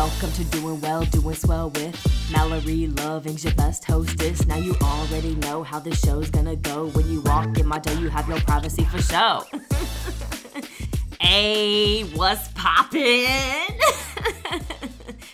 Welcome to Doing Well, Doing Swell with Mallory Loving's your best hostess. Now you already know how this show's gonna go. When you walk in my door, you have no privacy for show. hey, what's poppin'?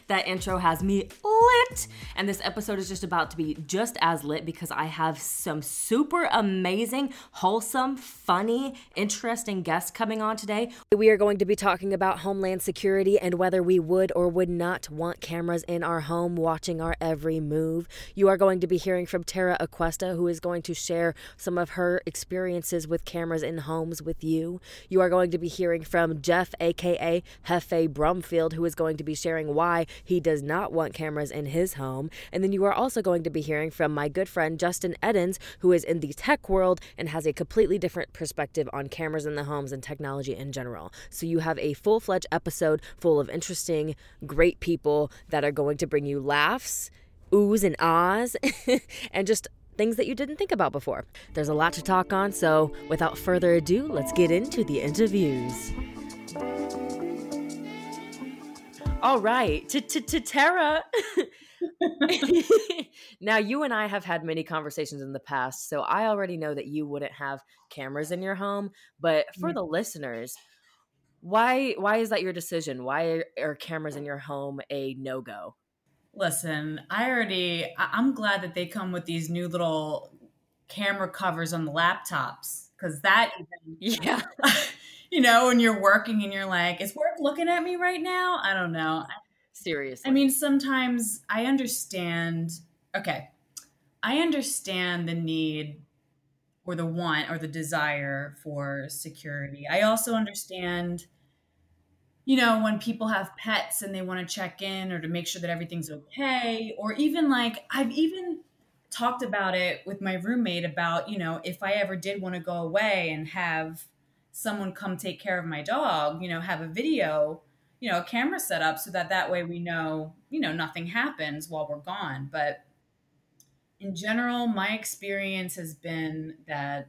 that intro has me lit. And this episode is just about to be just as lit because I have some super amazing, wholesome, funny, interesting guests coming on today. We are going to be talking about homeland security and whether we would or would not want cameras in our home watching our every move. You are going to be hearing from Tara Aquesta, who is going to share some of her experiences with cameras in homes with you. You are going to be hearing from Jeff, aka Hefe Brumfield, who is going to be sharing why he does not want cameras in his home. And then you are also going to be hearing from my good friend Justin Edens, who is in the tech world and has a completely different perspective on cameras in the homes and technology in general. So you have a full fledged episode full of interesting, great people that are going to bring you laughs, oohs and ahs, and just things that you didn't think about before. There's a lot to talk on, so without further ado, let's get into the interviews. All right, to Tara. now you and I have had many conversations in the past, so I already know that you wouldn't have cameras in your home. But for mm. the listeners, why why is that your decision? Why are, cameras in your home a no go? Listen, I already I- I'm glad that they come with these new little camera covers on the laptops because that even Yeah, you know when you're working and you're like, is work looking at me right now? I don't know. Seriously. I mean, sometimes I understand. Okay, I understand the need or the want or the desire for security. I also understand, you know, when people have pets and they want to check in or to make sure that everything's okay, or even like I've even talked about it with my roommate about, you know, if I ever did want to go away and have someone come take care of my dog, you know, have a video you know, a camera set up so that that way we know, you know, nothing happens while we're gone. But in general, my experience has been that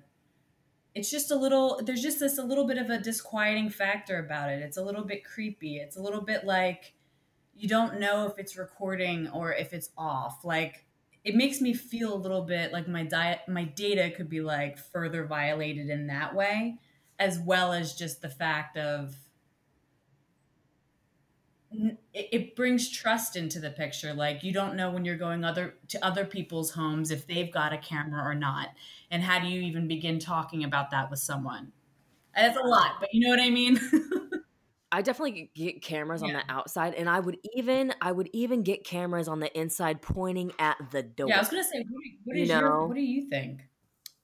it's just a little, there's just this a little bit of a disquieting factor about it. It's a little bit creepy. It's a little bit like you don't know if it's recording or if it's off. Like, it makes me feel a little bit like my diet, my data could be like further violated in that way, as well as just the fact of it, brings trust into the picture. Like you don't know when you're going other to other people's homes if they've got a camera or not. And how do you even begin talking about that with someone? That's a lot but you know what i mean? I definitely get cameras on the outside, and I would even I would even get cameras on the inside pointing at the door. yeah i was gonna say what, You your what do you think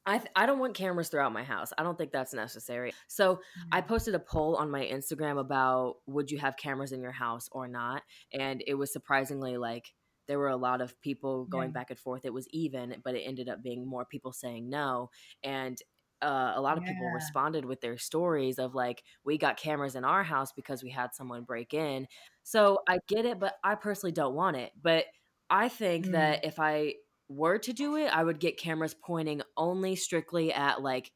I th- I don't want cameras throughout my house. I don't think that's necessary. So I posted a poll on my Instagram about would you have cameras in your house or not, and it was surprisingly like there were a lot of people going Yeah. back and forth. It was even, but it ended up being more people saying no, and uh, a lot of people responded with their stories of like we got cameras in our house because we had someone break in. So I get it, but I personally don't want it. But I think Mm. that if I were to do it, I would get cameras pointing only strictly at like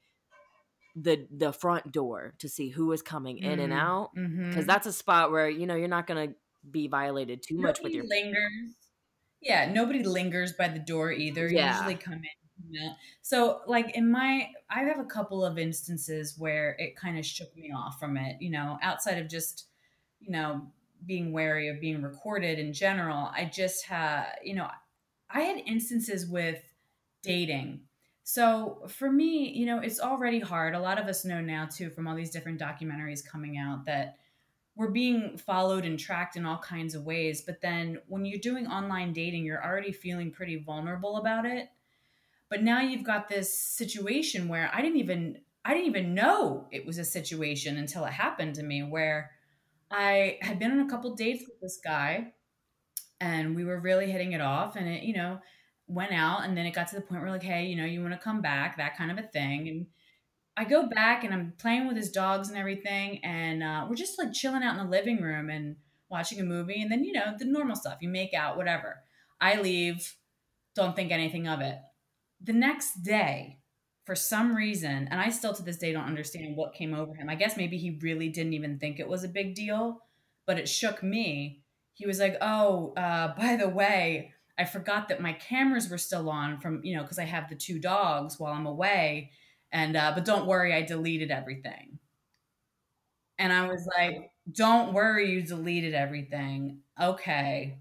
the the front door to see who is coming in and Mm, out because that's a spot where you know you're not going to be violated too much with Nobody your lingers. Yeah, nobody lingers by the door either. Yeah. Usually come in. You know? So, like in my, I have a couple of instances where it kind of shook me off from it. You know, outside of just, you know, being wary of being recorded in general. I just had, you know, I had instances with dating. So for me, you know, it's already hard. A lot of us know now too from all these different documentaries coming out that we're being followed and tracked in all kinds of ways. But then when you're doing online dating, you're already feeling pretty vulnerable about it. But now you've got this situation where I didn't even I didn't even know it was a situation until it happened to me where I had been on a couple dates with this guy and we were really hitting it off and it, you know, went out and then it got to the point where like, hey, you know, you want to come back, that kind of a thing. And I go back and I'm playing with his dogs and everything, and uh, we're just like chilling out in the living room and watching a movie, and then you know the normal stuff. You make out, whatever. I leave, don't think anything of it. The next day, for some reason, and I still to this day don't understand what came over him. I guess maybe he really didn't even think it was a big deal, but it shook me. he was like, "Oh, uh, by the way, I forgot that my cameras were still on from you know because I have the two dogs while I'm away, and uh, but don't worry, I deleted everything." And I was like, "Don't worry, you deleted everything." Okay.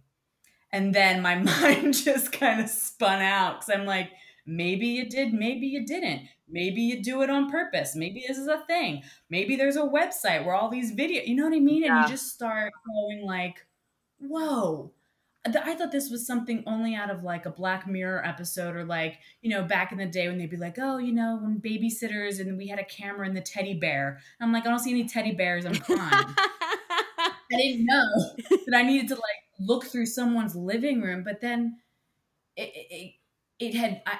And then my mind just kind of spun out because I'm like, maybe you did, maybe you didn't. Maybe you do it on purpose. Maybe this is a thing. Maybe there's a website where all these videos, you know what I mean? And you just start going like, whoa. I thought this was something only out of like a Black Mirror episode or like, you know, back in the day when they'd be like, oh, you know, when babysitters and we had a camera and the teddy bear. I'm like, I don't see any teddy bears. I'm crying. I didn't know that I needed to like look through someone's living room, but then it, it, it had, I,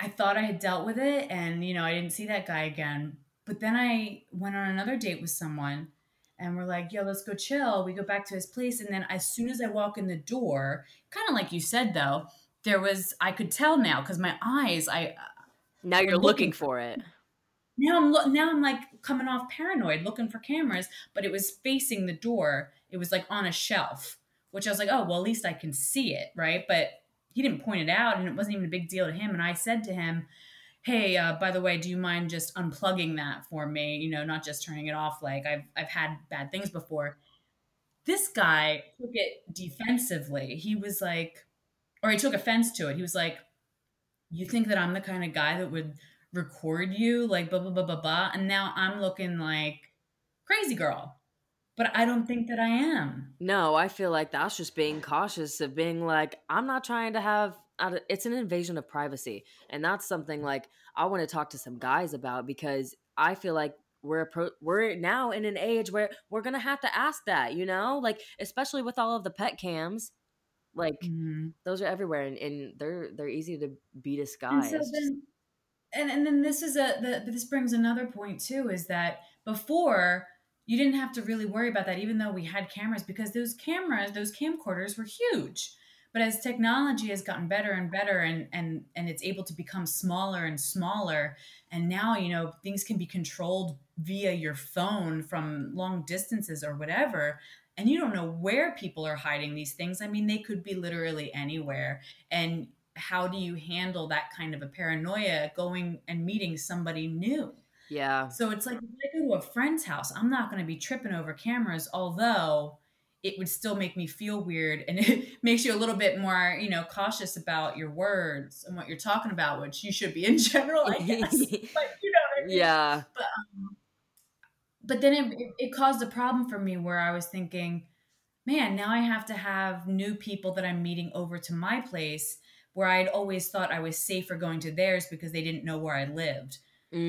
I thought I had dealt with it and, you know, I didn't see that guy again. But then I went on another date with someone and we're like, yo, let's go chill. We go back to his place. And then as soon as I walk in the door, kind of like you said, though, there was, I could tell now because my eyes, I. Uh, now you're looking, looking for it. Now I'm lo- now I'm like coming off paranoid, looking for cameras, but it was facing the door. It was like on a shelf, which I was like, oh well, at least I can see it, right? But he didn't point it out, and it wasn't even a big deal to him. And I said to him, hey uh, by the way do you mind just unplugging that for me? You know not just turning it off like i've i've had bad things before. This guy took it defensively. He was like or he took offense to it. He was like you think that i'm the kind of guy that would record you? Like blah blah blah blah blah. And now i'm looking like crazy girl. But I don't think that I am. No, I feel like that's just being cautious of being like, I'm not trying to have it's an invasion of privacy and that's something like i want to talk to some guys about because i feel like we're pro- we're now in an age where we're gonna have to ask that you know? Like especially with all of the pet cams like mm-hmm. those are everywhere and, and, they're they're easy to be disguised and, so then, and, and then this is a the, this brings another point too is that before you didn't have to really worry about that even though we had cameras because those cameras those camcorders were huge but as technology has gotten better and better and and and it's able to become smaller and smaller and now you know things can be controlled via your phone from long distances or whatever and you don't know where people are hiding these things. I mean they could be literally anywhere. And how do you handle that kind of a paranoia going and meeting somebody new? Yeah. So it's like if i go to a friend's house i'm not going to be tripping over cameras although it would still make me feel weird and it makes you a little bit more you know cautious about your words and what you're talking about which you should be in general i guess. But you know I mean? yeah. But, um, but then it, it, it caused a problem for me where i was thinking man now i have to have new people that i'm meeting over to my place where i'd always thought i was safer going to theirs because they didn't know where i lived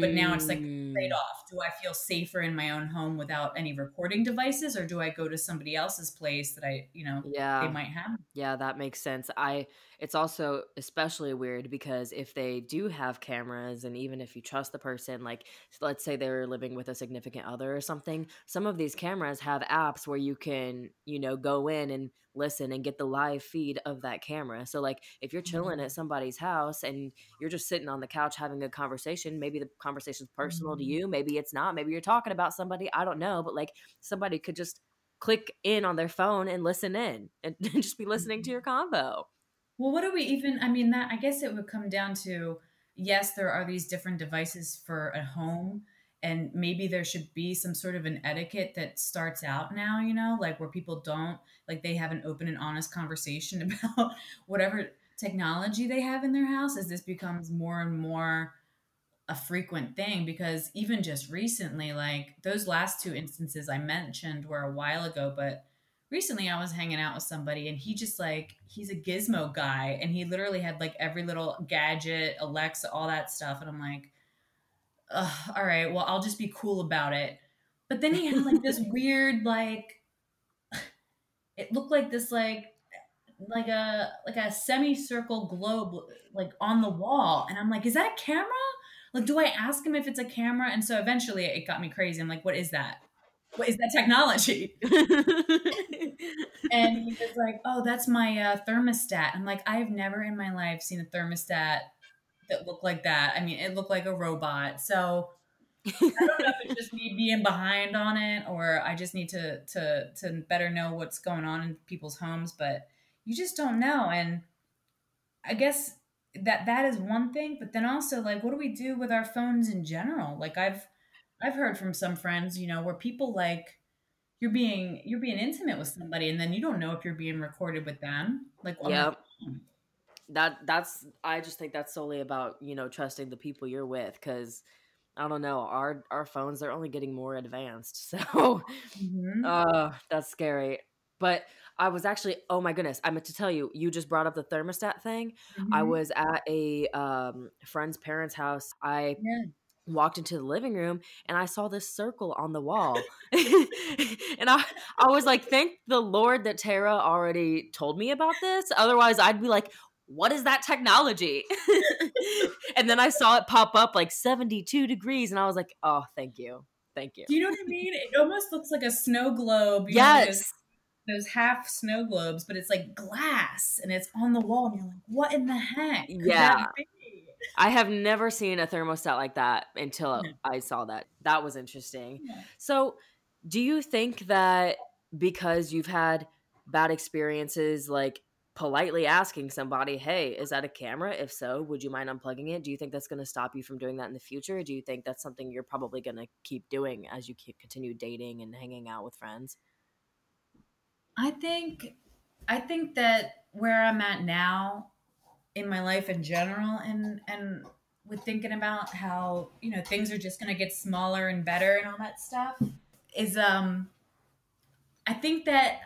but now it's like trade mm. off. Do I feel safer in my own home without any recording devices, or do I go to somebody else's place that I, you know, yeah, they might have? Yeah, that makes sense. I. It's also especially weird because if they do have cameras, and even if you trust the person, like let's say they're living with a significant other or something, some of these cameras have apps where you can, you know, go in and listen and get the live feed of that camera. So like if you're chilling mm-hmm. at somebody's house and you're just sitting on the couch having a conversation, maybe the conversation's personal mm-hmm. to you, maybe it's not, maybe you're talking about somebody, I don't know, but like somebody could just click in on their phone and listen in and, and just be listening to your mm-hmm. convo. Well, what do we even I mean that I guess it would come down to yes, there are these different devices for a home and maybe there should be some sort of an etiquette that starts out now you know like where people don't like they have an open and honest conversation about whatever technology they have in their house as this becomes more and more a frequent thing because even just recently like those last two instances i mentioned were a while ago but recently i was hanging out with somebody and he just like he's a gizmo guy and he literally had like every little gadget alexa all that stuff and i'm like all right, well, I'll just be cool about it. But then he had like this weird, like, it looked like this, like, like a like a semicircle globe like on the wall and i'm like is that a camera? Like do i ask him if it's a camera? And so eventually it got me crazy. I'm like what is that what is that technology and he was like oh that's my uh, thermostat i'm like i have never in my life seen a thermostat that looked like that. I mean, it looked like a robot. So I don't know if it's just me being behind on it or I just need to to to better know what's going on in people's homes, but you just don't know. And I guess that that is one thing, but then also like what do we do with our phones in general? Like I've I've heard from some friends, you know, where people like you're being you're being intimate with somebody and then you don't know if you're being recorded with them. Like yeah. That that's I just think that's solely about, you know, trusting the people you're with cuz I don't know. Our our phones are only getting more advanced. So mm-hmm. uh that's scary. But I was actually oh my goodness, I meant to tell you, you just brought up the thermostat thing. Mm-hmm. I was at a um friend's parents' house. I yeah. Walked into the living room and I saw this circle on the wall. and I I was like, thank the Lord that Tara already told me about this. Otherwise I'd be like, what is that technology? and then I saw it pop up like 72 degrees, and I was like, oh, thank you. Thank you. Do you know what I mean? It almost looks like a snow globe. yes. Know, those, those, half snow globes, but it's like glass and it's on the wall, and you're like, what in the heck? yeah. I have never seen a thermostat like that until no. I saw that. That was interesting. So, do you think that because you've had bad experiences like politely asking somebody, hey, is that a camera? If so, would you mind unplugging it? Do you think that's going to stop you from doing that in the future? do you think that's something you're probably going to keep doing as you keep continue dating and hanging out with friends? I think I think that where I'm at now in my life in general and and with thinking about how, you know, things are just going to get smaller and better and all that stuff is um I think that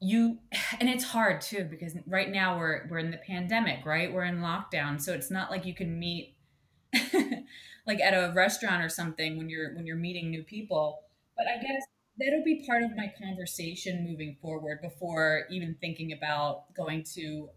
you and it's hard too because right now we're we're in the pandemic right? We're in lockdown. So it's not like you can meet like at a restaurant or something when you're when you're meeting new people. But i guess that'll be part of my conversation moving forward before even thinking about going to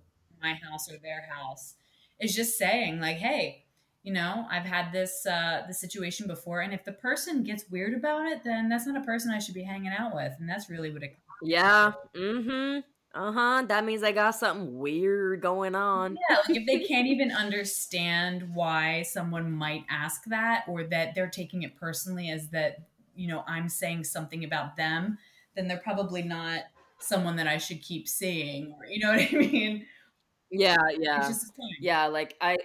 my house or their house is just saying like hey you know i've had this uh this situation before and if the person gets weird about it then that's not a person i should be hanging out with and that's really what it yeah. Mm-hmm. Uh-huh. That means I got something weird going on. Yeah, like if they can't even understand why someone might ask that or that they're taking it personally as that, you know, I'm saying something about them, then they're probably not someone that I should keep seeing or you know what I mean? Yeah, yeah. Yeah, like I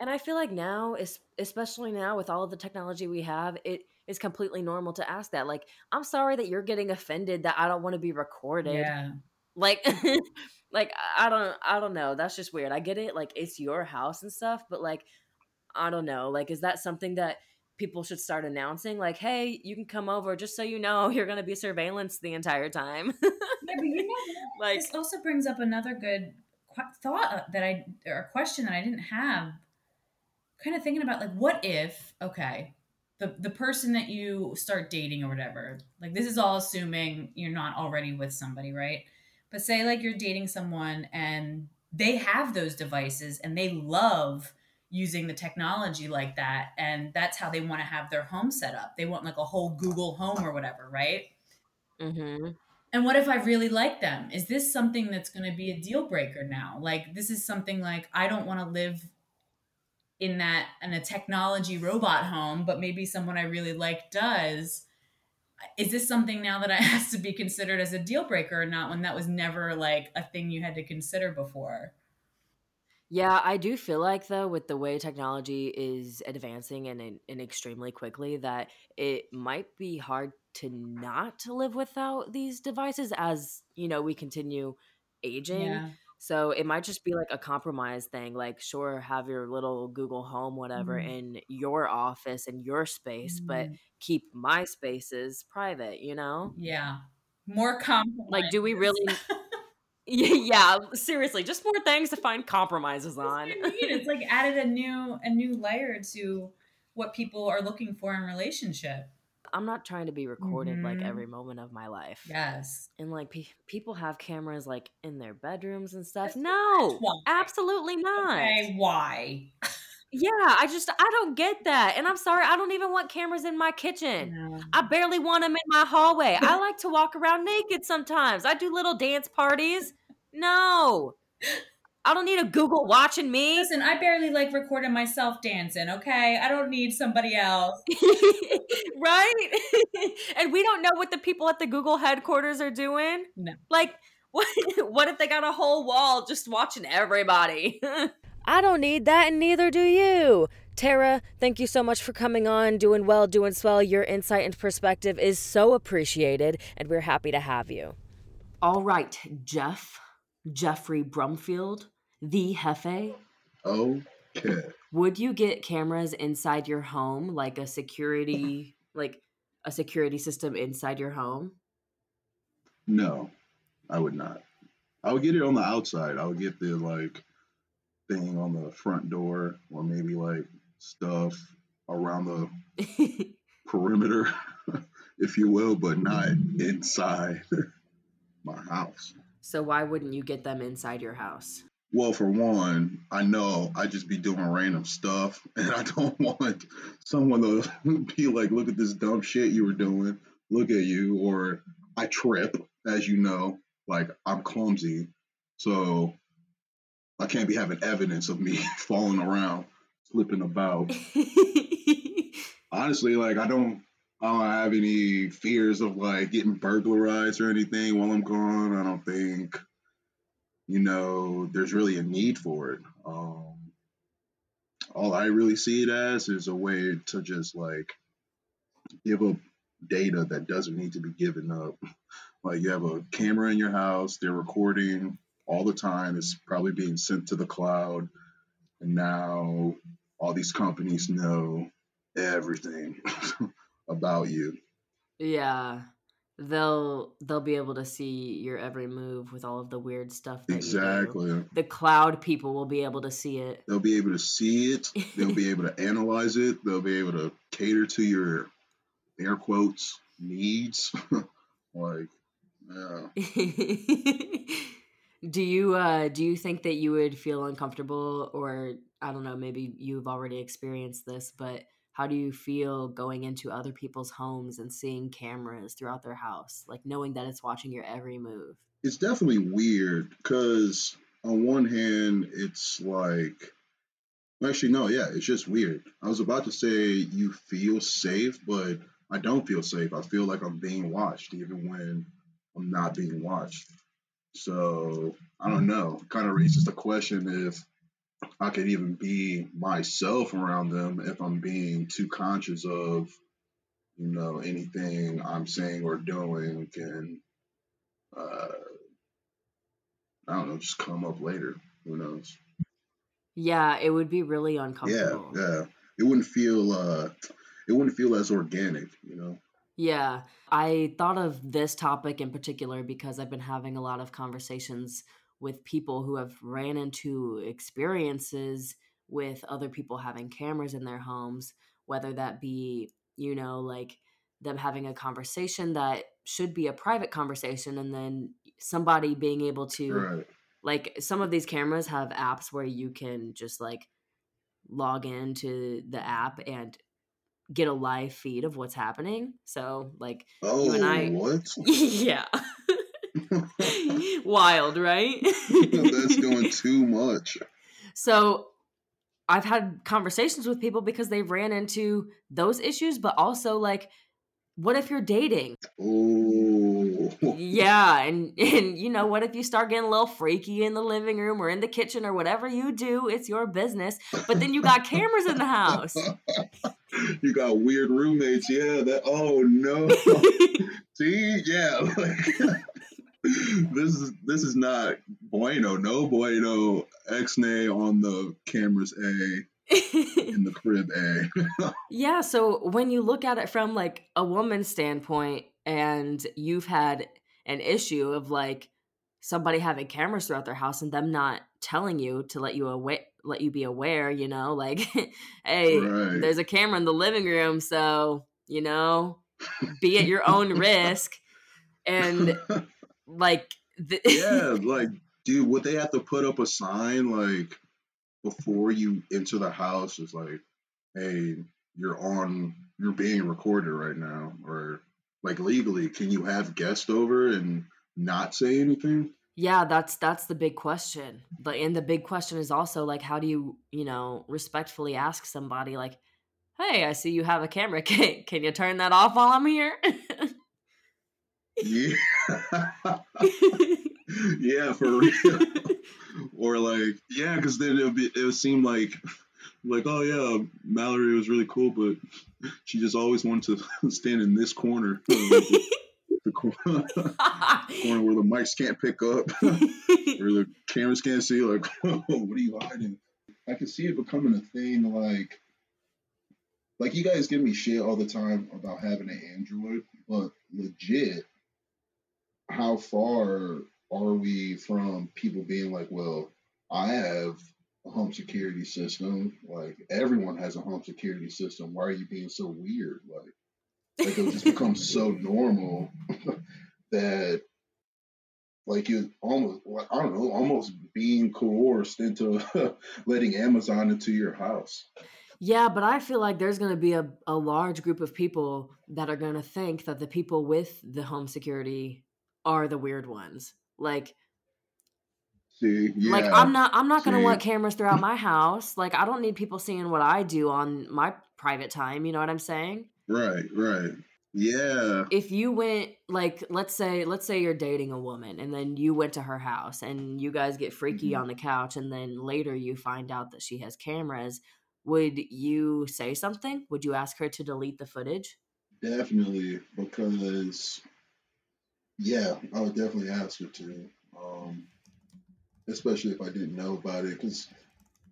and I feel like now, especially now with all of the technology we have, it is completely normal to ask that. Like, I'm sorry that you're getting offended that I don't want to be recorded. Yeah. Like, like I don't, I don't know. That's just weird. I get it. Like, it's your house and stuff, but like, I don't know. Like, is that something that people should start announcing? Like, hey, you can come over. Just so you know, you're going to be surveillance the entire time. yeah, but you know, like, this also brings up another good thought uh, that I or a question that I didn't have. Kind of thinking about like, what if? Okay, the the person that you start dating or whatever like this is all assuming you're not already with somebody right but say like you're dating someone and they have those devices and they love using the technology like that and that's how they want to have their home set up they want like a whole google home or whatever right mm-hmm. And what if i really like them is this something that's going to be a deal breaker now like this is something like i don't want to live in that in a technology robot home, but maybe someone I really like does. Is this something now that I has to be considered as a deal breaker or not when that was never like a thing you had to consider before? Yeah, I do feel like though with the way technology is advancing and, and extremely quickly that it might be hard to not live without these devices as, you know, we continue aging. Yeah. So it might just be like a compromise thing. Like, sure, have your little Google Home, whatever, mm. in your office and your space, mm. but keep my spaces private, you know? Yeah. More compromise. Like, do we really. yeah, seriously, just more things to find compromises on. it's like added a new a new layer to what people are looking for in relationship. I'm not trying to be recorded mm-hmm. like every moment of my life. Yes. And like pe- people have cameras like in their bedrooms and stuff. That's no, absolutely not. Okay, why? yeah, I just I don't get that. And I'm sorry, I don't even want cameras in my kitchen. No. I barely want them in my hallway. I like to walk around naked sometimes. I do little dance parties. No. I don't need a Google watching me. Listen, I barely like recording myself dancing, okay? I don't need somebody else. right? and we don't know what the people at the Google headquarters are doing. No. Like, what, what if they got a whole wall just watching everybody? I don't need that, and neither do you. Tara, thank you so much for coming on, doing well, doing swell. Your insight and perspective is so appreciated, and we're happy to have you. All right, Jeff, Jeffrey Brumfield, the Hefe. Okay. Would you get cameras inside your home, like a security, like a security system inside your home? No, I would not. I would get it on the outside. I would get the like thing on the front door, or maybe like stuff around the perimeter, if you will, but not inside my house. So why wouldn't you get them inside your house? Well, for one, I know I just be doing random stuff, and I don't want someone to be like, "Look at this dumb shit you were doing. Look at you," or I trip, as you know, like I'm clumsy, so I can't be having evidence of me falling around, slipping about. Honestly, like I don't, I don't have any fears of like getting burglarized or anything while I'm gone. I don't think, you know, there's really a need for it. Um, all I really see it as is a way to just like give up data that doesn't need to be given up. Like you have a camera in your house, they're recording all the time. It's probably being sent to the cloud. And now all these companies know everything about you. Yeah. They'll they'll be able to see your every move with all of the weird stuff that exactly. You do. The cloud people will be able to see it. They'll be able to see it. They'll be able to analyze it. They'll be able to cater to your air quotes needs. like, yeah. Do you uh do you think that you would feel uncomfortable or I don't know, maybe you've already experienced this, but how do you feel going into other people's homes and seeing cameras throughout their house, like knowing that it's watching your every move? It's definitely weird because on one hand, it's like actually no, yeah, it's just weird. I was about to say you feel safe, but I don't feel safe. I feel like I'm being watched even when I'm not being watched. So I don't know. Kind of raises the question if I could even be myself around them if I'm being too conscious of, you know, anything I'm saying or doing can, uh, I don't know, just come up later. Who knows? Yeah, it would be really uncomfortable. Yeah, yeah. It wouldn't feel, uh, it wouldn't feel as organic, you know. Yeah, I thought of this topic in particular because I've been having a lot of conversations with people who have ran into experiences with other people having cameras in their homes, whether that be, you know, like them having a conversation that should be a private conversation and then somebody being able to right. like some of these cameras have apps where you can just like log into the app and get a live feed of what's happening. So like oh, you and oh, I oh, what? yeah. Wild, right? That's going too much. So I've had conversations with people because they ran into those issues, but also like what if you're dating? Oh. Yeah, and and you know, what if you start getting a little freaky in the living room or in the kitchen or whatever you do, it's your business. But then you got cameras in the house. You got weird roommates. Yeah, that oh no. See? Yeah. this is this is not bueno. No bueno. X-nay on the cameras A in the crib A. yeah, so when you look at it from like a woman's standpoint and you've had an issue of like somebody having cameras throughout their house and them not telling you to let you away let you be aware, you know, like hey, right. there's a camera in the living room, so, you know, be at your own risk. And like the- Yeah, like dude, would they have to put up a sign like before you enter the house is like, hey, you're on, you're being recorded right now, or like legally, can you have guests over and not say anything? Yeah, that's that's the big question. But and the big question is also like how do you, you know, respectfully ask somebody like, "Hey, I see you have a camera. Can, can you turn that off while I'm here?" Yeah. yeah, for real. or like, yeah, because then it would be, it would seem like, like, oh yeah, Mallory was really cool, but she just always wanted to stand in this corner, corner, where the mics can't pick up, or the cameras can't see. Like, what are you hiding? I can see it becoming a thing. Like, like you guys give me shit all the time about having an Android, but legit, how far are we from people being like, well, I have a home security system. Like everyone has a home security system. Why are you being so weird? Like, like it just becomes so normal that like you almost I don't know, almost being coerced into letting Amazon into your house. Yeah, but I feel like there's going to be a, a large group of people that are going to think that the people with the home security are the weird ones. Like, See, yeah. like I'm not I'm not going to want cameras throughout my house. Like, I don't need people seeing what I do on my private time. You know what I'm saying? Right, right. Yeah. if you went like let's say let's say you're dating a woman and then you went to her house and you guys get freaky Mhm. on the couch and then later you find out that she has cameras would you say something would you ask her to delete the footage Definitely, because yeah, I would definitely ask her to, um, especially if I didn't know about it, cuz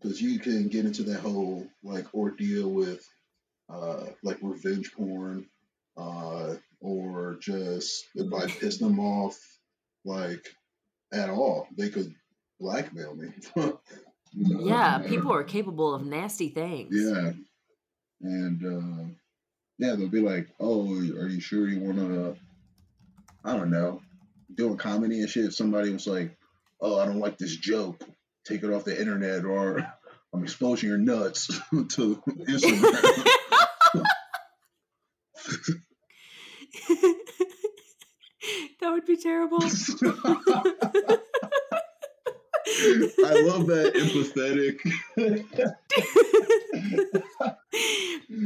because you can get into that whole like ordeal with uh, like revenge porn, uh, or just if I piss them off like at all, they could blackmail me. You know? yeah people are capable of nasty things Yeah, and uh, yeah, they'll be like, "Oh, are you sure you want to?" I don't know, doing comedy and shit. If somebody was like, "Oh, I don't like this joke," take it off the internet, or I'm exposing your nuts to Instagram. that would be terrible I love that empathetic.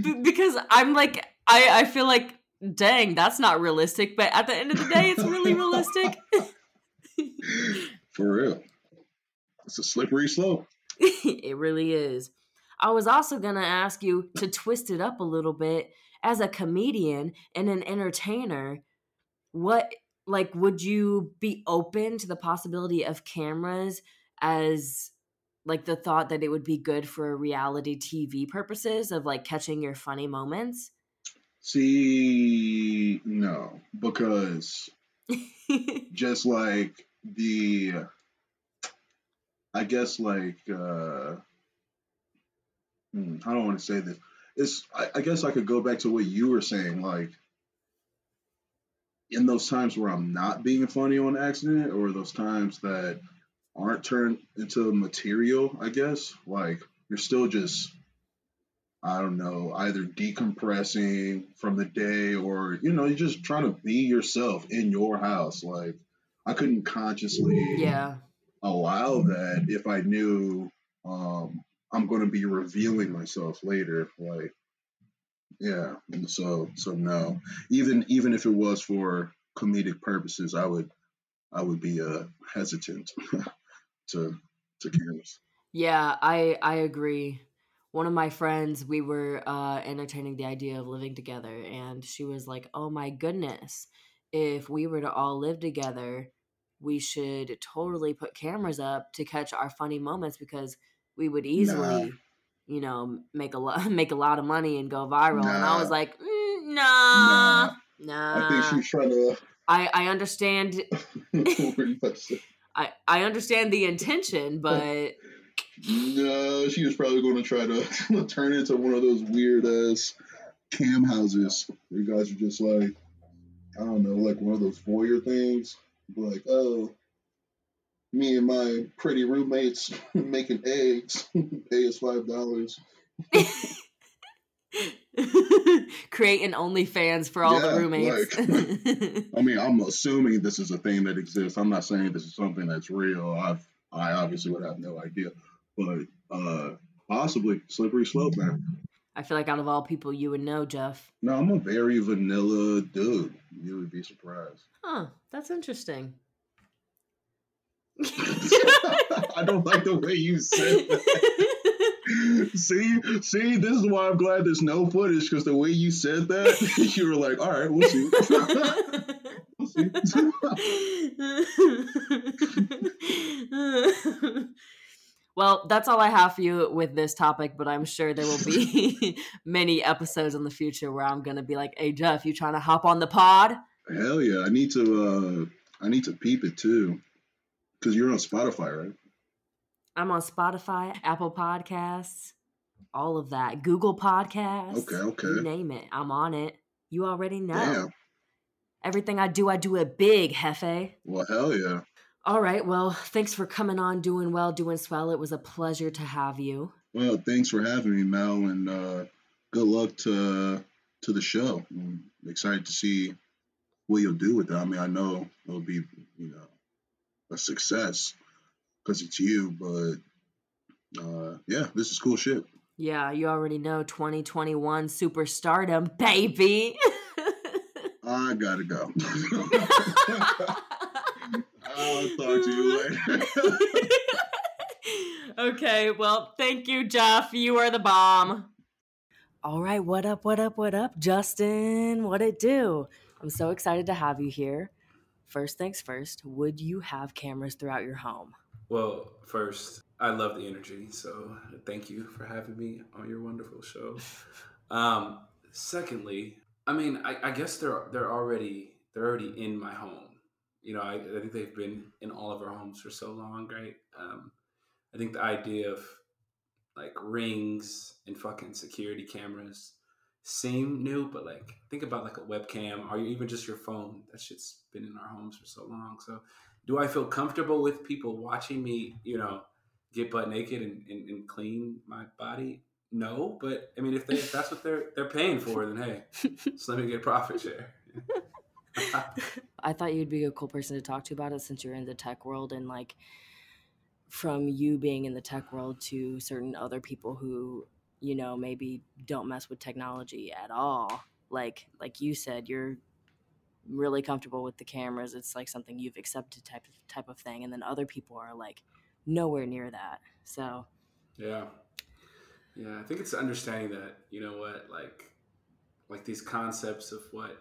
B- because I'm like, I, I feel like, dang, that's not realistic. But at the end of the day, it's really realistic. For real, it's a slippery slope. it really is. I was also gonna ask you to twist it up a little bit as a comedian and an entertainer. What like would you be open to the possibility of cameras as like the thought that it would be good for reality TV purposes of like catching your funny moments? See, no, because just like the i guess like uh hmm, i don't want to say this it's I, I guess i could go back to what you were saying like in those times where i'm not being funny on accident or those times that aren't turned into material i guess like you're still just i don't know either decompressing from the day or you know you're just trying to be yourself in your house like i couldn't consciously yeah. allow that if I knew um, I'm going to be revealing myself later. Like, yeah. So, so no. Even even if it was for comedic purposes, I would I would be uh, hesitant to to cameras. Yeah, I I agree. One of my friends, we were uh, entertaining the idea of living together, and she was like, "Oh my goodness, if we were to all live together, we should totally put cameras up to catch our funny moments because we would easily, you know, make a lot make a lot of money and go viral." And I was like, mm, "Nah, nah." I think she's trying to. I I understand what were you about to say? I I understand the intention, but No, she was probably going to try to turn into one of those weird ass cam houses where you guys are just like, I don't know, like one of those voyeur things. Like, oh, me and my pretty roommates making eggs, pay us five dollars. Creating an OnlyFans for all Yeah, the roommates. I mean, I'm assuming this is a thing that exists. I'm not saying this is something that's real. I've I obviously would have no idea, but uh, possibly slippery slope, man. I feel like out of all people, you would know, Jeff. No, I'm a very vanilla dude. You would be surprised. Huh, that's interesting. I don't like the way you said that. see, see, this is why I'm glad there's no footage because the way you said that, you were like, all right, we'll see. we'll see. well, that's all I have for you with this topic, but I'm sure there will be many episodes in the future where I'm gonna be like, "Hey Jeff, you trying to hop on the pod?" Hell yeah, I need to. uh I need to peep it too, because you're on Spotify, right? I'm on Spotify, Apple Podcasts, all of that, Google Podcasts. Okay, okay. You name it, I'm on it. You already know. Damn. Everything I do, I do it big, Hefe. Well, hell yeah. All right. Well, thanks for coming on, doing well, doing swell. It was a pleasure to have you. Well, thanks for having me, Mel, and uh, good luck to to the show. I'm excited to see what you'll do with it. I mean, I know it'll be you know a success because it's you, but uh, yeah, this is cool shit. Yeah, you already know 2021 superstardom, baby. I gotta go. I'll talk to you later. okay, well, thank you, Jeff. You are the bomb. All right, what up, what up, what up, Justin? What it do? I'm so excited to have you here. First things first, would you have cameras throughout your home? Well, first, I love the energy, so thank you for having me on your wonderful show. Um, secondly, I mean, I, I guess they're they're already they're already in my home. You know, I, I think they've been in all of our homes for so long, right? Um, I think the idea of like rings and fucking security cameras seem new, but like think about like a webcam or even just your phone. That shit's been in our homes for so long. So, do I feel comfortable with people watching me? You know, get butt naked and, and, and clean my body? No, but I mean, if they if that's what they're they're paying for, then hey, just let me get profit share. I thought you'd be a cool person to talk to about it since you're in the tech world and like from you being in the tech world to certain other people who, you know, maybe don't mess with technology at all. Like like you said, you're really comfortable with the cameras. It's like something you've accepted type of type of thing. And then other people are like nowhere near that. So Yeah. Yeah, I think it's understanding that, you know what, like like these concepts of what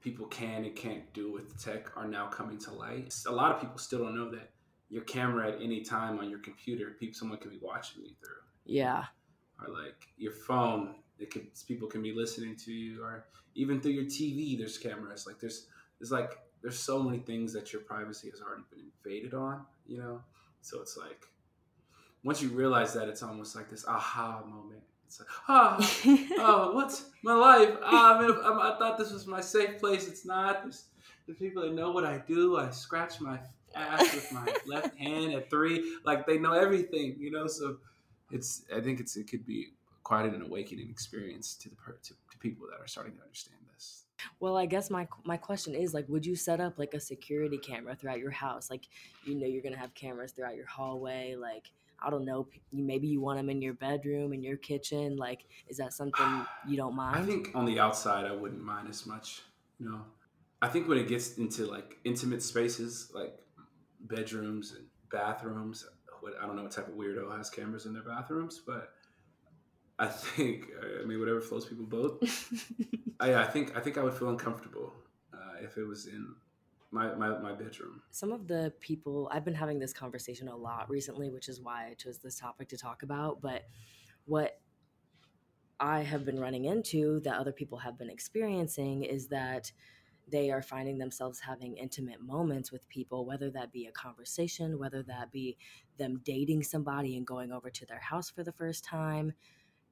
people can and can't do with tech are now coming to light. A lot of people still don't know that your camera at any time on your computer, people someone can be watching you through. yeah. Or like your phone, it could people can be listening to you or even through your TV there's cameras. Like there's there's like there's so many things that your privacy has already been invaded on, you know? So it's like once you realize that, it's almost like this aha moment. It's like, ah, oh, what's my life? Ah, man, I, I thought this was my safe place. It's not. There's, there's people that know what I do. I scratch my ass with my left hand at three. Like they know everything, you know. So it's. I think it's. It could be quite an awakening experience to the to, to people that are starting to understand this. Well, I guess my my question is like, would you set up like a security camera throughout your house? Like, you know, you're gonna have cameras throughout your hallway. Like, I don't know, you maybe you want them in your bedroom, in your kitchen. Like, is that something you don't mind? I think on the outside, I wouldn't mind as much. You know, I think when it gets into like intimate spaces, like bedrooms and bathrooms, what I don't know what type of weirdo has cameras in their bathrooms, but I think I mean whatever floats people boat. I, I think I think I would feel uncomfortable uh, if it was in my, my my bedroom. Some of the people I've been having this conversation a lot recently, which is why I chose this topic to talk about. But what I have been running into that other people have been experiencing is that they are finding themselves having intimate moments with people, whether that be a conversation, whether that be them dating somebody and going over to their house for the first time.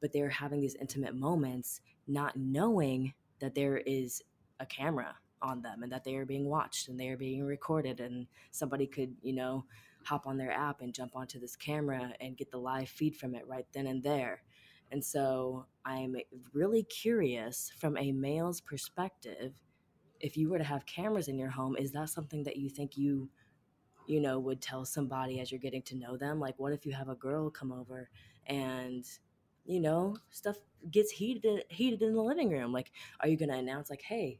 But they're having these intimate moments, not knowing that there is a camera on them and that they are being watched and they are being recorded and somebody could you know hop on their app and jump onto this camera and get the live feed from it right then and there And so I'm really curious from a male's perspective if you were to have cameras in your home, is that something that you think you you know would tell somebody as you're getting to know them like what if you have a girl come over and you know stuff gets heated heated in the living room like are you going to announce like hey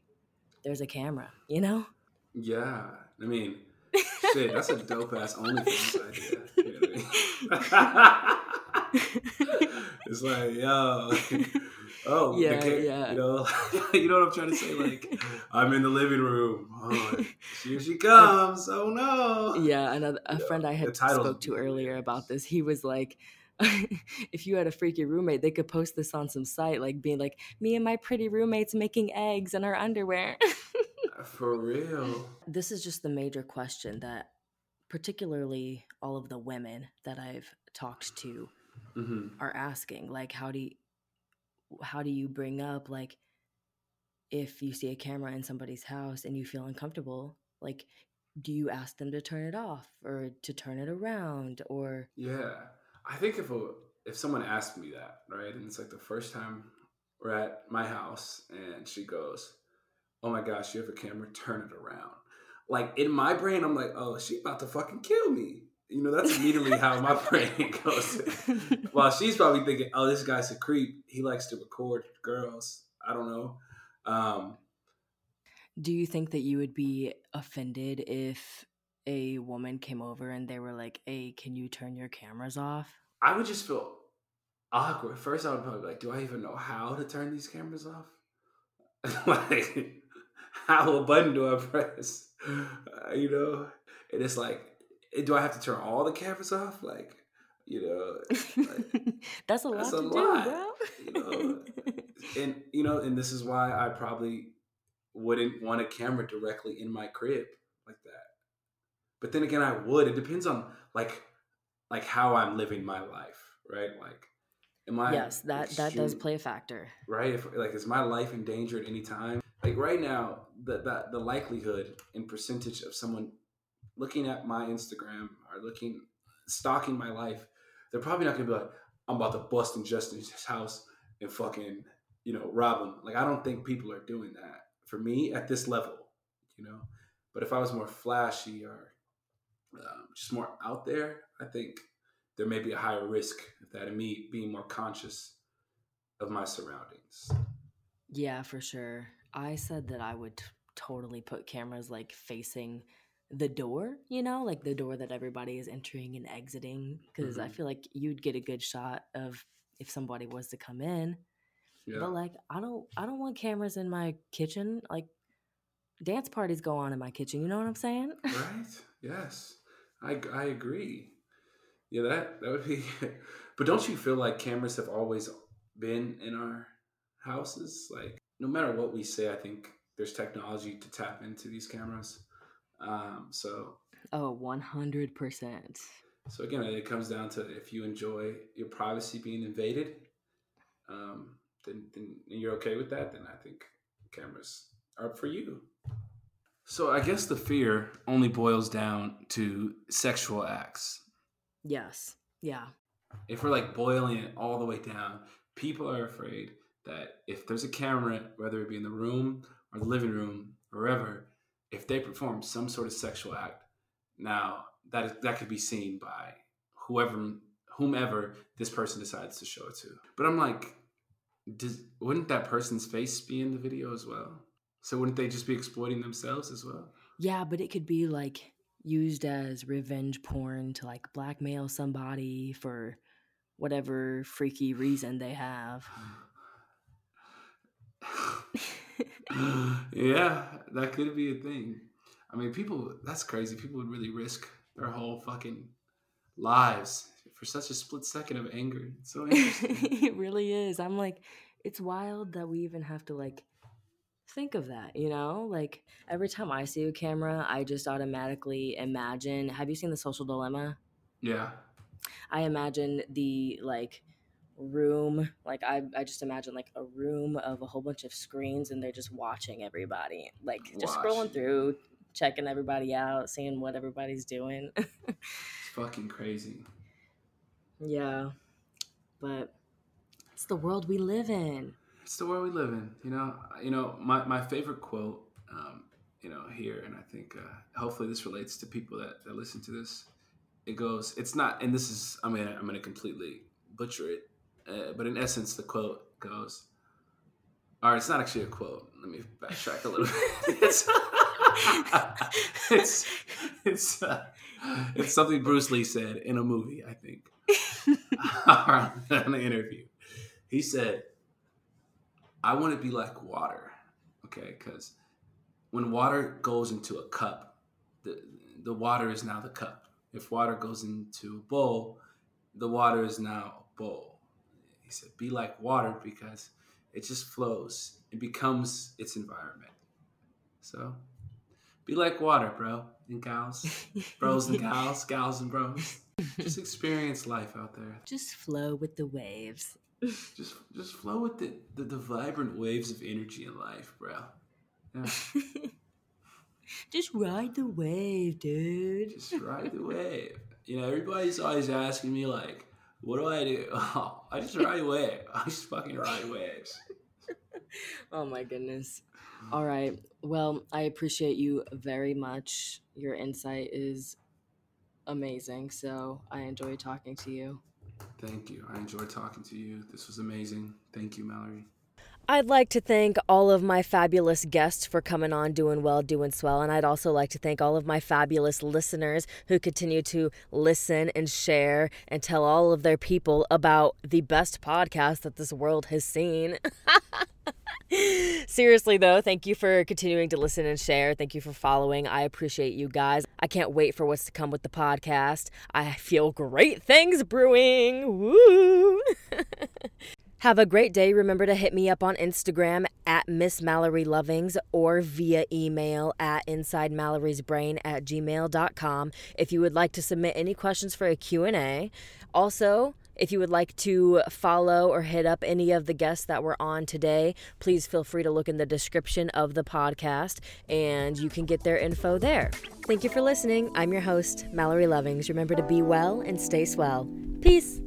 there's a camera you know Yeah, I mean, shit, that's a dope ass OnlyFans idea. You know what I mean? it's like, yo, oh, Yeah, ca- yeah. you know, you know what I'm trying to say? Like, I'm in the living room. Oh, here she comes. Oh no. yeah another a friend i had spoke to earlier about this he was like if you had a freaky roommate they could post this on some site like being like me and my pretty roommates making eggs in our underwear For real. this is just the major question that particularly all of the women that i've talked to hmm are asking like how do you how do you bring up like if you see a camera in somebody's house and you feel uncomfortable like do you ask them to turn it off or to turn it around or Yeah, I think if a, if someone asked me that, right, and it's like the first time we're at my house, and she goes, "Oh my gosh, you have a camera? Turn it around." Like in my brain, I'm like, "Oh, she about to fucking kill me." You know, that's immediately how my brain goes. While she's probably thinking, "Oh, this guy's a creep. He likes to record girls." I don't know. Um, do you think that you would be offended if a woman came over and they were like hey can you turn your cameras off I would just feel awkward. First, I would probably be like, do I even know how to turn these cameras off? like, how a button do I press? Uh, you know, and it's like, do I have to turn all the cameras off? Like, you know, like, that's a lot that's a to lot, do bro you know. and you know, and this is why I probably wouldn't want a camera directly in my crib like that. But then again, I would. It depends on like, like how I'm living my life, right? Like, am I? yes that that does play a factor right? If like is my life in danger at any time? Like right now, the the, the likelihood and percentage of someone looking at my Instagram or looking stalking my life, they're probably not gonna be like, I'm about to bust in Justin's house and fucking you know rob him. Like I don't think people are doing that for me at this level, you know. But if I was more flashy or um, just more out there, I think there may be a higher risk of that and me being more conscious of my surroundings. Yeah, for sure. I said that I would totally put cameras like facing the door, you know, like the door that everybody is entering and exiting because I Mhm. feel like you'd get a good shot of if somebody was to come in. Yeah. But like I don't I don't want cameras in my kitchen. Like dance parties go on in my kitchen, you know what I'm saying? right. Yes. I, I agree. Yeah, that that would be. but don't you feel like cameras have always been in our houses? Like, no matter what we say, I think there's technology to tap into these cameras. Um, so oh, 100%. so again, it comes down to if you enjoy your privacy being invaded, um, then then and you're okay with that. Then I think cameras are for you. So I guess the fear only boils down to sexual acts. Yes. Yeah. If we're like boiling it all the way down, people are afraid that if there's a camera, whether it be in the room or the living room, wherever, if they perform some sort of sexual act, now that is, that could be seen by whoever whomever this person decides to show it to. But I'm like, does, wouldn't that person's face be in the video as well? So wouldn't they just be exploiting themselves as well? Yeah, but it could be like used as revenge porn to like blackmail somebody for whatever freaky reason they have. yeah, that could be a thing. I mean, people, that's crazy. People would really risk their whole fucking lives for such a split second of anger. It's so interesting. it really is. I'm like, it's wild that we even have to like think of that, you know? Like every time I see a camera, I just automatically imagine. Have you seen The Social Dilemma? yeah. I imagine the like room, like I, I just imagine like a room of a whole bunch of screens and they're just watching everybody, like just Watching. scrolling through, checking everybody out, seeing what everybody's doing. It's fucking crazy. yeah. But It's the world we live in. It's the world we live in. You know, you know, my, my favorite quote, um, you know, here, and I think uh, hopefully this relates to people that, that listen to this. It goes, it's not, and this is, I mean, I'm going to completely butcher it, uh, but in essence, the quote goes, or it's not actually a quote. Let me backtrack a little bit. it's, it's, it's, uh, it's something Bruce Lee said in a movie, I think, in an interview. He said, I want to be like water, okay? Because when water goes into a cup, the, the water is now the cup. If water goes into a bowl, the water is now a bowl. He said, be like water because it just flows. It becomes its environment. So be like water, bro and gals, bros and gals, gals and bros. Just experience life out there. Just flow with the waves. Just just flow with the, the, the vibrant waves of energy in life, bro. Yeah. Just ride the wave, dude. Just ride the wave. You know, everybody's always asking me like, what do I do? Oh, I just ride a wave. I just fucking ride waves. oh my goodness. All right. Well, I appreciate you very much. Your insight is amazing. So I enjoy talking to you. Thank you. I enjoyed talking to you. This was amazing. Thank you, Mallory. I'd like to thank all of my fabulous guests for coming on, doing well, doing swell. And I'd also like to thank all of my fabulous listeners who continue to listen and share and tell all of their people about the best podcast that this world has seen. Seriously, though, thank you for continuing to listen and share. Thank you for following. I appreciate you guys. I can't wait for what's to come with the podcast. I feel great things brewing. Woo! Have a great day. Remember to hit me up on Instagram at Miss Mallory Lovings or via email at InsideMallory'sBrain at gmail.com if you would like to submit any questions for a Q&A. Also, if you would like to follow or hit up any of the guests that were on today, please feel free to look in the description of the podcast and you can get their info there. Thank you for listening. I'm your host, Mallory Lovings. Remember to be well and stay swell. Peace.